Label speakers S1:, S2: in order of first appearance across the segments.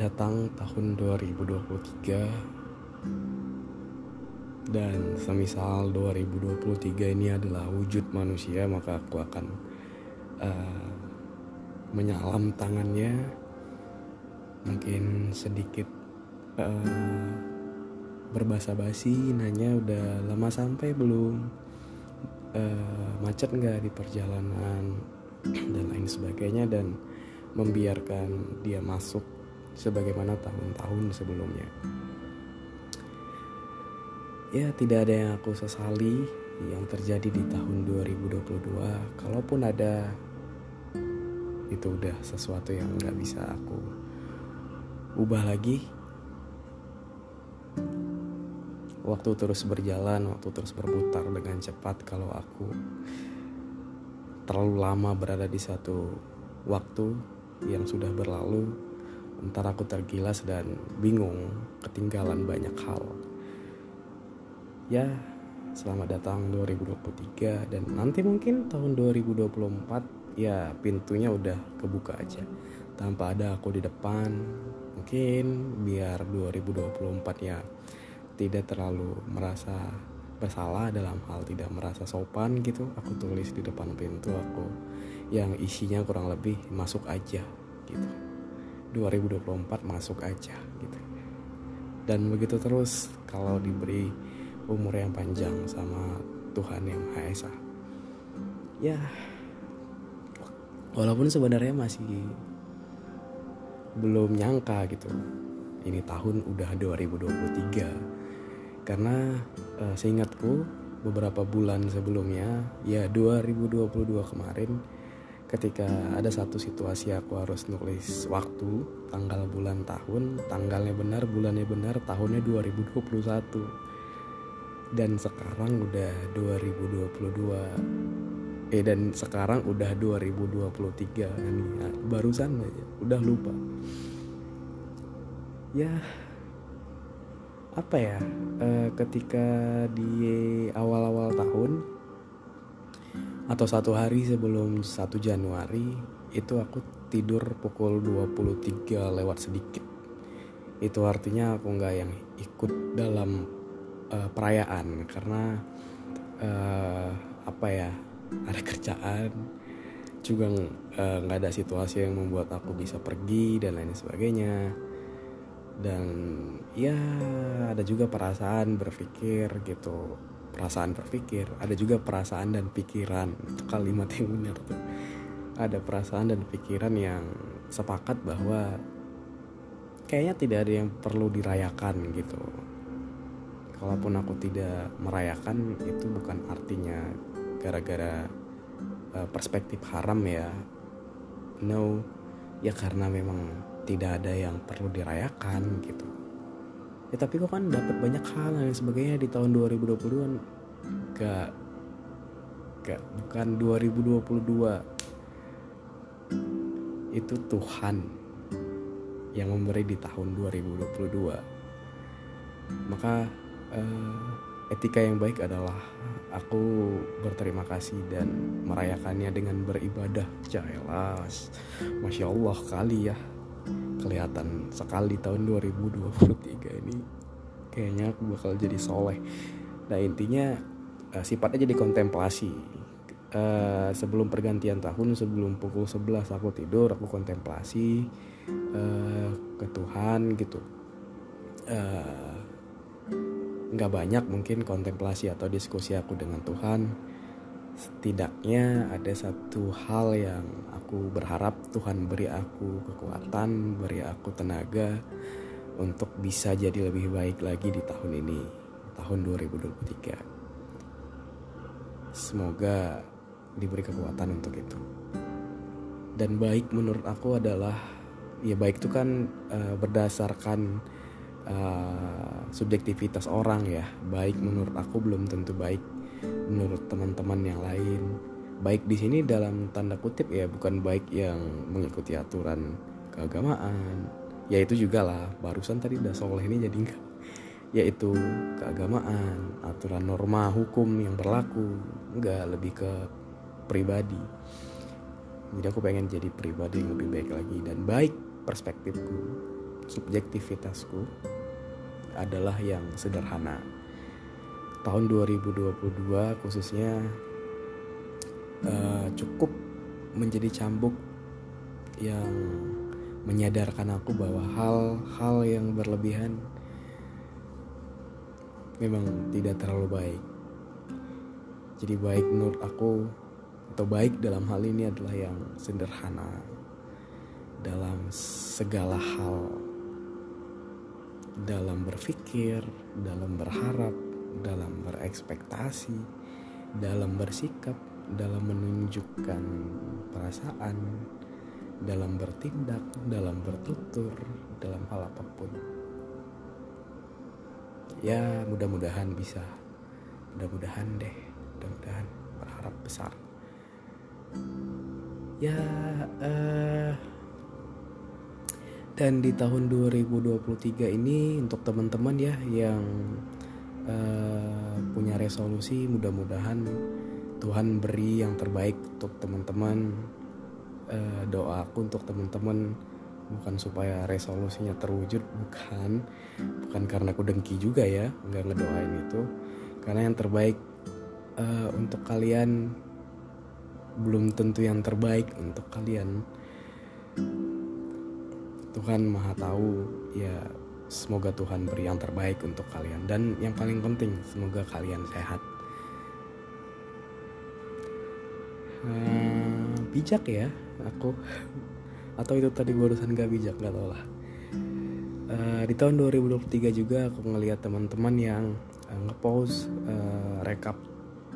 S1: datang tahun 2023 dan semisal 2023 ini adalah wujud manusia maka aku akan uh, menyalam tangannya. Mungkin sedikit uh, berbahasa basi nanya udah lama sampai belum uh, macet nggak di perjalanan dan lain sebagainya dan membiarkan dia masuk sebagaimana tahun-tahun sebelumnya. Ya, tidak ada yang aku sesali yang terjadi di tahun 2022. Kalaupun ada, itu udah sesuatu yang nggak bisa aku ubah lagi. Waktu terus berjalan, waktu terus berputar dengan cepat. Kalau aku terlalu lama berada di satu waktu yang sudah berlalu, entar aku tergilas dan bingung, ketinggalan banyak hal. Ya, selamat datang 2023 dan nanti mungkin tahun 2024 ya pintunya udah kebuka aja. Tanpa ada aku di depan mungkin biar 2024 ya tidak terlalu merasa bersalah dalam hal tidak merasa sopan gitu. Aku tulis di depan pintu aku yang isinya kurang lebih masuk aja gitu 2024 masuk aja gitu. Dan begitu terus kalau diberi umur yang panjang sama Tuhan yang Maha Esa ya walaupun sebenarnya masih belum nyangka gitu. Ini tahun udah 2023 karena uh, seingatku beberapa bulan sebelumnya ya 2022 kemarin ketika ada satu situasi aku harus nulis waktu, tanggal bulan tahun, tanggalnya benar, bulannya benar, tahunnya 2021. Dan sekarang udah 2022. Eh dan sekarang udah 2023 ini ya, barusan aja udah lupa. Ya apa ya e, ketika di awal-awal tahun atau satu hari sebelum 1 Januari itu aku tidur pukul 23 lewat sedikit. Itu artinya aku nggak yang ikut dalam uh, perayaan karena uh, apa ya ada kerjaan juga nggak uh, ada situasi yang membuat aku bisa pergi dan lain sebagainya. Dan ya ada juga perasaan berpikir gitu perasaan berpikir ada juga perasaan dan pikiran. Itu kalimat yang benar tuh. Ada perasaan dan pikiran yang sepakat bahwa kayaknya tidak ada yang perlu dirayakan gitu. Kalaupun aku tidak merayakan itu bukan artinya gara-gara uh, perspektif haram ya. No ya karena memang tidak ada yang perlu dirayakan gitu ya tapi kok kan dapat banyak hal dan sebagainya di tahun 2022 gak gak bukan 2022 itu Tuhan yang memberi di tahun 2022 maka uh, etika yang baik adalah aku berterima kasih dan merayakannya dengan beribadah. Jelas masya Allah kali ya kelihatan sekali tahun 2023 ini. Kayaknya aku bakal jadi soleh. Nah intinya uh, sifatnya jadi kontemplasi. Uh, sebelum pergantian tahun sebelum pukul 11 aku tidur aku kontemplasi uh, ke Tuhan gitu. Nggak uh, banyak mungkin kontemplasi atau diskusi aku dengan Tuhan setidaknya ada satu hal yang aku berharap Tuhan beri aku kekuatan, beri aku tenaga untuk bisa jadi lebih baik lagi di tahun ini, tahun 2023. Semoga diberi kekuatan untuk itu. Dan baik menurut aku adalah ya baik itu kan uh, berdasarkan uh, subjektivitas orang ya. Baik menurut aku belum tentu baik menurut teman-teman yang lain. Baik di sini dalam tanda kutip ya bukan baik yang mengikuti aturan keagamaan. Ya itu juga lah barusan tadi udah soleh ini jadi enggak yaitu keagamaan aturan norma hukum yang berlaku enggak lebih ke pribadi. Jadi aku pengen jadi pribadi yang lebih baik lagi. Dan baik perspektifku subjektivitasku adalah yang sederhana tahun 2022 khususnya uh, cukup menjadi cambuk yang menyadarkan aku bahwa hal-hal yang berlebihan memang tidak terlalu baik. Jadi baik menurut aku atau baik dalam hal ini adalah yang sederhana dalam segala hal dalam berpikir, dalam berharap, dalam berekspektasi, dalam bersikap, dalam menunjukkan perasaan, dalam bertindak, dalam bertutur, dalam hal apa pun. Ya, mudah-mudahan bisa. Mudah-mudahan deh, mudah-mudahan berharap besar. Ya, uh, dan di tahun 2023 ini untuk teman-teman ya yang uh, punya resolusi mudah-mudahan Tuhan beri yang terbaik untuk teman-teman. Uh, doa aku untuk teman-teman bukan supaya resolusinya terwujud bukan. Bukan karena aku dengki juga ya nggak ngedoain itu. Karena yang terbaik uh, untuk kalian belum tentu yang terbaik untuk kalian. Tuhan Maha Tahu ya semoga Tuhan beri yang terbaik untuk kalian. Dan yang paling penting semoga kalian sehat. Hmm, bijak ya aku. Atau itu tadi barusan gak bijak gak tau lah. Uh, di tahun 2023 juga aku ngeliat teman-teman yang uh, ngepost uh, rekap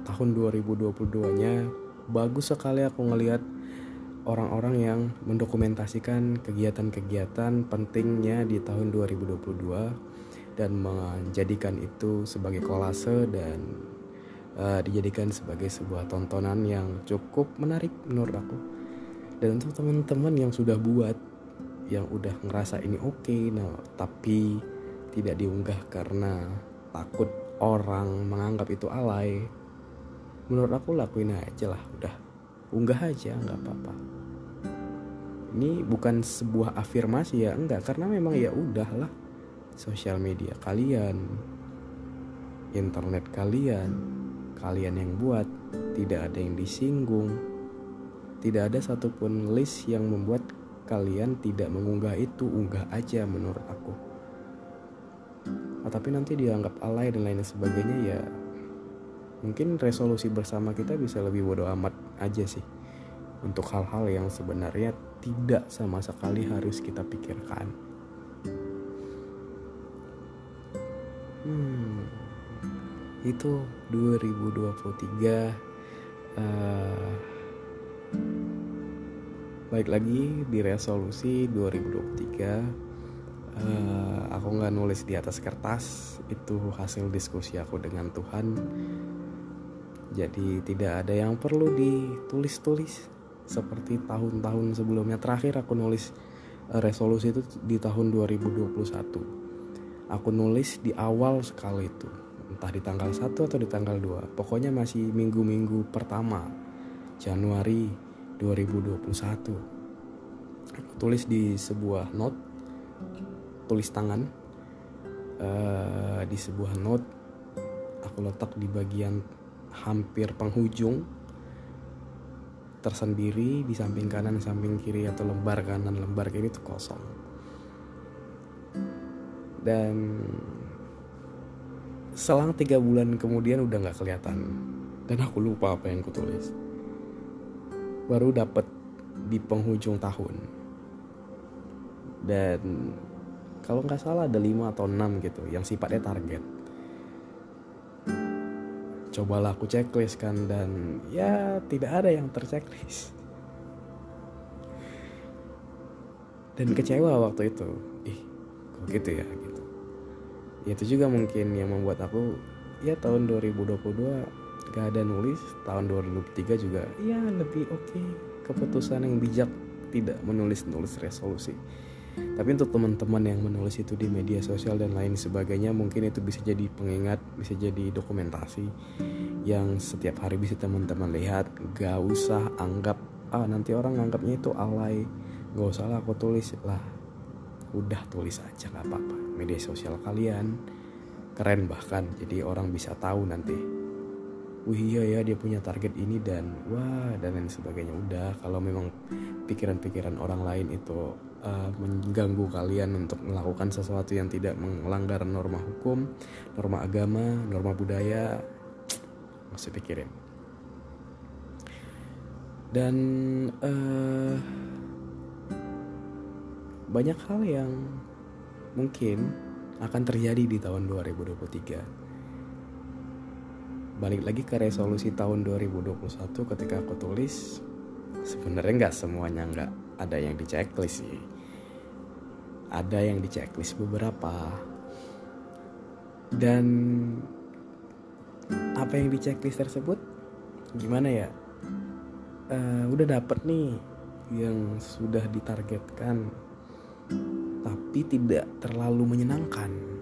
S1: tahun 2022 nya bagus sekali aku ngeliat orang-orang yang mendokumentasikan kegiatan-kegiatan pentingnya di tahun 2022 dan menjadikan itu sebagai kolase dan uh, dijadikan sebagai sebuah tontonan yang cukup menarik menurut aku. Dan untuk teman-teman yang sudah buat yang udah ngerasa ini oke, okay, nah tapi tidak diunggah karena takut orang menganggap itu alay. Menurut aku lakuin aja lah, udah unggah aja nggak apa-apa ini bukan sebuah afirmasi ya enggak. Karena memang ya udahlah sosial media kalian internet kalian kalian yang buat tidak ada yang disinggung. Tidak ada satupun list yang membuat kalian tidak mengunggah itu unggah aja menurut aku. Oh, tapi nanti dianggap alay dan lain sebagainya ya mungkin resolusi bersama kita bisa lebih bodoh amat aja sih untuk hal-hal yang sebenarnya tidak sama sekali harus kita pikirkan. Hmm, itu 2023 uh, baik lagi di resolusi 2023 uh, aku nggak nulis di atas kertas itu hasil diskusi aku dengan Tuhan jadi tidak ada yang perlu ditulis-tulis seperti tahun-tahun sebelumnya. Terakhir aku nulis uh, resolusi itu di tahun 2021 aku nulis di awal sekali itu. Entah di tanggal 1 atau di tanggal 2 pokoknya masih minggu-minggu pertama Januari 2021 aku tulis di sebuah note tulis tangan uh, di sebuah note aku letak di bagian hampir penghujung tersendiri di samping kanan samping kiri atau lembar kanan lembar kiri itu kosong. Dan selang tiga bulan kemudian udah nggak kelihatan. Dan aku lupa apa yang kutulis. Baru dapat di penghujung tahun. Dan kalau nggak salah ada 5 atau 6 gitu yang sifatnya target cobalah aku checklist kan dan ya tidak ada yang terchecklist. Dan kecewa waktu itu. Ih kok gitu ya gitu. Itu juga mungkin yang membuat aku ya tahun 2022 gak ada nulis tahun 2003 juga ya lebih oke. Okay. keputusan yang bijak tidak menulis nulis resolusi tapi untuk teman-teman yang menulis itu di media sosial dan lain sebagainya mungkin itu bisa jadi pengingat bisa jadi dokumentasi yang setiap hari bisa teman-teman lihat. Gak usah anggap ah nanti orang nganggapnya itu alay. Gak usah lah aku tulis lah. Udah tulis aja nggak apa-apa. Media sosial kalian keren bahkan jadi orang bisa tahu nanti wih iya ya dia punya target ini dan wah dan lain sebagainya. Udah kalau memang pikiran-pikiran orang lain itu uh, mengganggu kalian untuk melakukan sesuatu yang tidak melanggar norma hukum norma agama norma budaya masih pikirin. Dan uh, banyak hal yang mungkin akan terjadi di tahun 2023 balik lagi ke resolusi tahun 2021 ketika aku tulis sebenarnya nggak semuanya nggak ada yang di checklist sih. Ada yang di checklist beberapa. Dan apa yang di checklist tersebut? Gimana ya? Uh, udah dapet nih yang sudah ditargetkan tapi tidak terlalu menyenangkan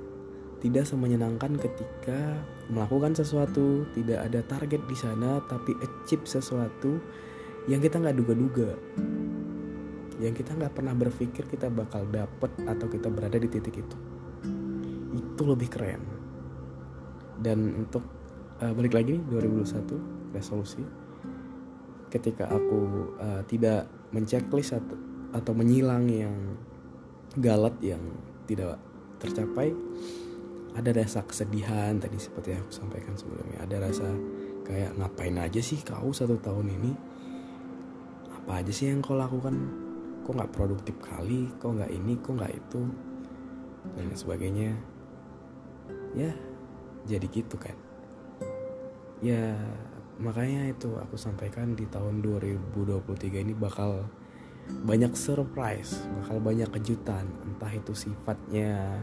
S1: tidak semenyenangkan ketika melakukan sesuatu. Tidak ada target di sana tapi achieve sesuatu yang kita nggak duga-duga. Yang kita nggak pernah berpikir kita bakal dapet atau kita berada di titik itu. Itu lebih keren. Dan untuk uh, balik lagi nih 2021 resolusi. Ketika aku uh, tidak menceklis atau, atau menyilang yang galat yang tidak tercapai ada rasa kesedihan tadi seperti yang aku sampaikan sebelumnya. Ada rasa kayak ngapain aja sih kau satu tahun ini? Apa aja sih yang kau lakukan? Kok nggak produktif kali? Kok nggak ini? Kok nggak itu? Dan sebagainya. Ya jadi gitu kan ya makanya itu aku sampaikan di tahun 2023 ini bakal banyak surprise bakal banyak kejutan. Entah itu sifatnya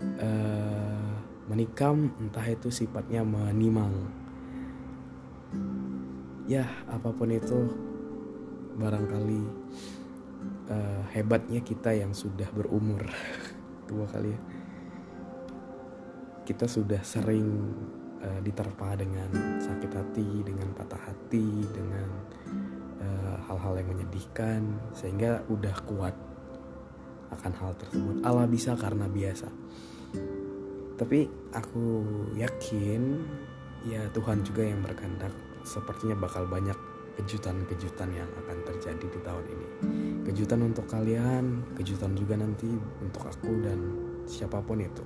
S1: uh, menikam entah itu sifatnya menimang ya apa pun itu barangkali uh, hebatnya kita yang sudah berumur. Dua kali ya. Kita sudah sering uh, diterpa dengan sakit hati, dengan patah hati, dengan eh, hal-hal uh, yang menyedihkan sehingga udah kuat akan hal tersebut. Allah bisa karena biasa. Tapi aku yakin ya Tuhan juga yang berkehendak sepertinya bakal banyak kejutan-kejutan yang akan terjadi di tahun ini. Kejutan untuk kalian, kejutan juga nanti untuk aku dan siapa pun itu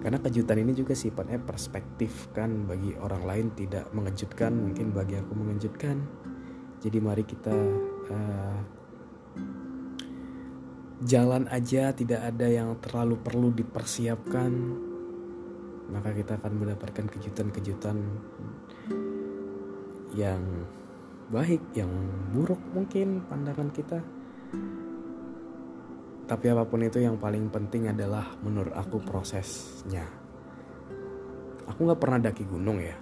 S1: karena kejutan ini juga sifatnya perspektif kan bagi orang lain tidak mengejutkan mungkin bagi aku mengejutkan jadi mari kita uh, jalan aja tidak ada yang terlalu perlu dipersiapkan maka kita akan mendapatkan kejutan-kejutan yang baik yang buruk mungkin pandangan kita tapi apa pun itu yang paling penting adalah menurut aku prosesnya. Aku nggak pernah daki gunung ya.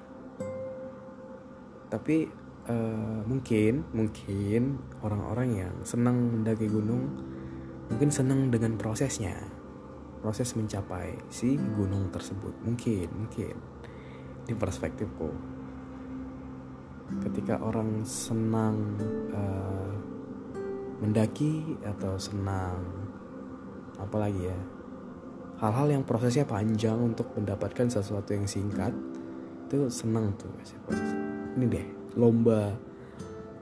S1: Tapi uh, mungkin mungkin orang-orang yang senang mendaki gunung mungkin senang dengan prosesnya. Proses mencapai si gunung tersebut. Mungkin, mungkin di perspektifku. Ketika orang senang uh, mendaki atau senang apalagi ya hal-hal yang prosesnya panjang untuk mendapatkan sesuatu yang singkat itu senang tuh ini deh lomba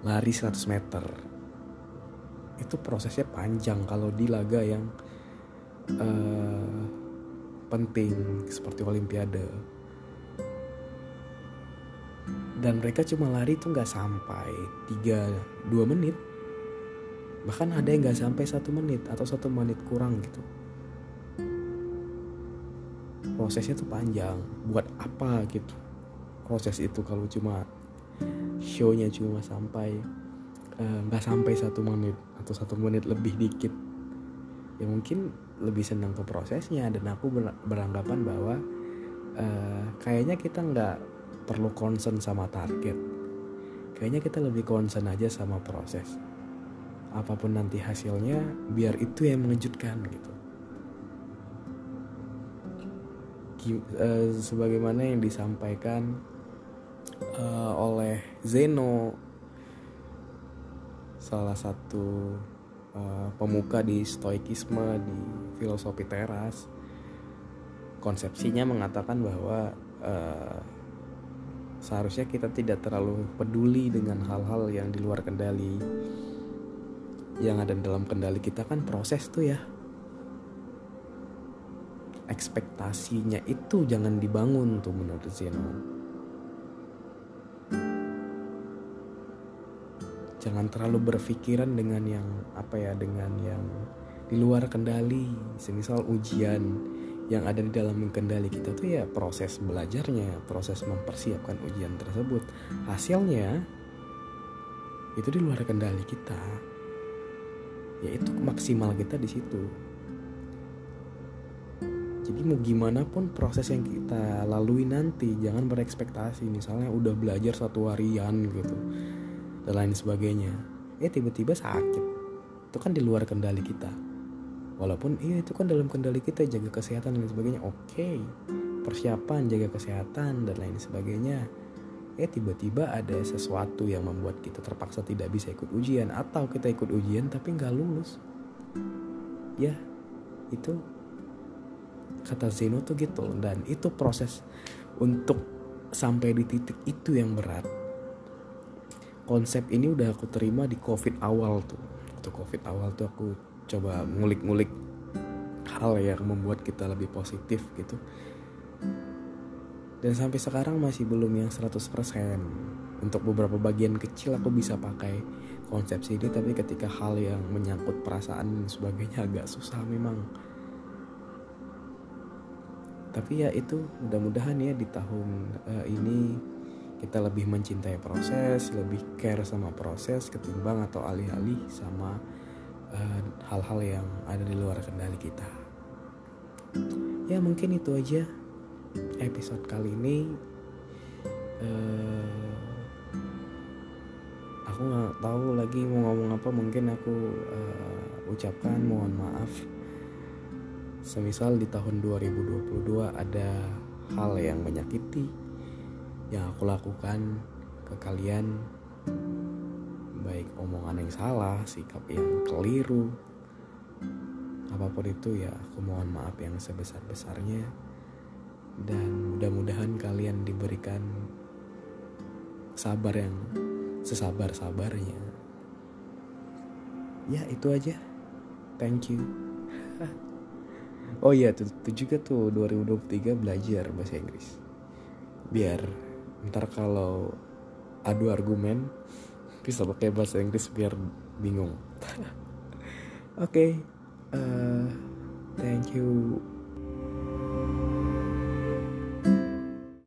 S1: lari 100 meter itu prosesnya panjang kalau di laga yang uh, penting seperti olimpiade. Dan mereka cuma lari tuh nggak sampai 3 2 menit. Bahkan ada yang nggak sampai satu menit atau satu menit kurang gitu. Prosesnya tuh panjang. Buat apa gitu? Proses itu kalau cuma shownya cuma sampai nggak uh, sampai satu menit atau satu menit lebih dikit. Ya mungkin lebih senang ke prosesnya dan aku beranggapan bahwa uh, kayaknya kita nggak perlu concern sama target. Kayaknya kita lebih concern aja sama proses. Apa pun nanti hasilnya biar itu yang mengejutkan gitu. Uh, sebagaimana yang disampaikan uh, oleh Zeno salah satu uh, pemuka di stoikisme di filosofi teras. Konsepsinya mengatakan bahwa uh, seharusnya kita tidak terlalu peduli dengan hal-hal yang di luar kendali. Yang ada dalam kendali kita kan proses tuh ya. Ekspektasinya itu jangan dibangun tuh menurut Zeno jangan terlalu berpikiran dengan yang apa ya dengan yang di luar kendali. Semisal ujian yang ada di dalam kendali kita tuh ya proses belajarnya proses mempersiapkan ujian tersebut. Hasilnya itu di luar kendali kita. Yaitu maksimal kita di situ. Jadi mau gimana pun proses yang kita lalui nanti jangan berekspektasi. Misalnya udah belajar satu harian gitu dan lain sebagainya. Eh tiba-tiba sakit. Itu kan di luar kendali kita. Walaupun iya itu kan dalam kendali kita jaga kesehatan dan lain sebagainya. Oke persiapan jaga kesehatan dan lain sebagainya. Eh tiba-tiba ada sesuatu yang membuat kita terpaksa tidak bisa ikut ujian atau kita ikut ujian tapi nggak lulus. Ya itu kata Zeno tuh gitu. Dan itu proses untuk sampai di titik itu yang berat konsep ini udah aku terima di covid awal tuh. Waktu covid awal tuh aku coba ngulik-ngulik hal yang membuat kita lebih positif gitu. Dan sampai sekarang masih belum yang 100% untuk beberapa bagian kecil aku bisa pakai konsepsi ini tapi ketika hal yang menyangkut perasaan dan sebagainya agak susah memang. Tapi ya itu mudah-mudahan ya di tahun uh, ini kita lebih mencintai proses lebih care sama proses ketimbang atau alih-alih sama eh, hal-hal uh, yang ada di luar kendali kita. Ya mungkin itu aja episode kali ini. Uh, aku nggak tahu lagi mau ngomong apa. Mungkin aku uh, ucapkan mohon maaf. Semisal di tahun 2022 ada hal yang menyakiti yang aku lakukan ke kalian. Baik omongan yang salah, sikap yang keliru apa pun itu ya aku mohon maaf yang sebesar-besarnya. Dan mudah-mudahan kalian diberikan sabar yang sesabar-sabarnya. Ya itu aja. Thank you. Oh iya itu, juga tuh 2023 belajar bahasa Inggris. Biar ntar kalau adu argumen bisa pakai bahasa Inggris biar bingung. Oke okay, uh, thank you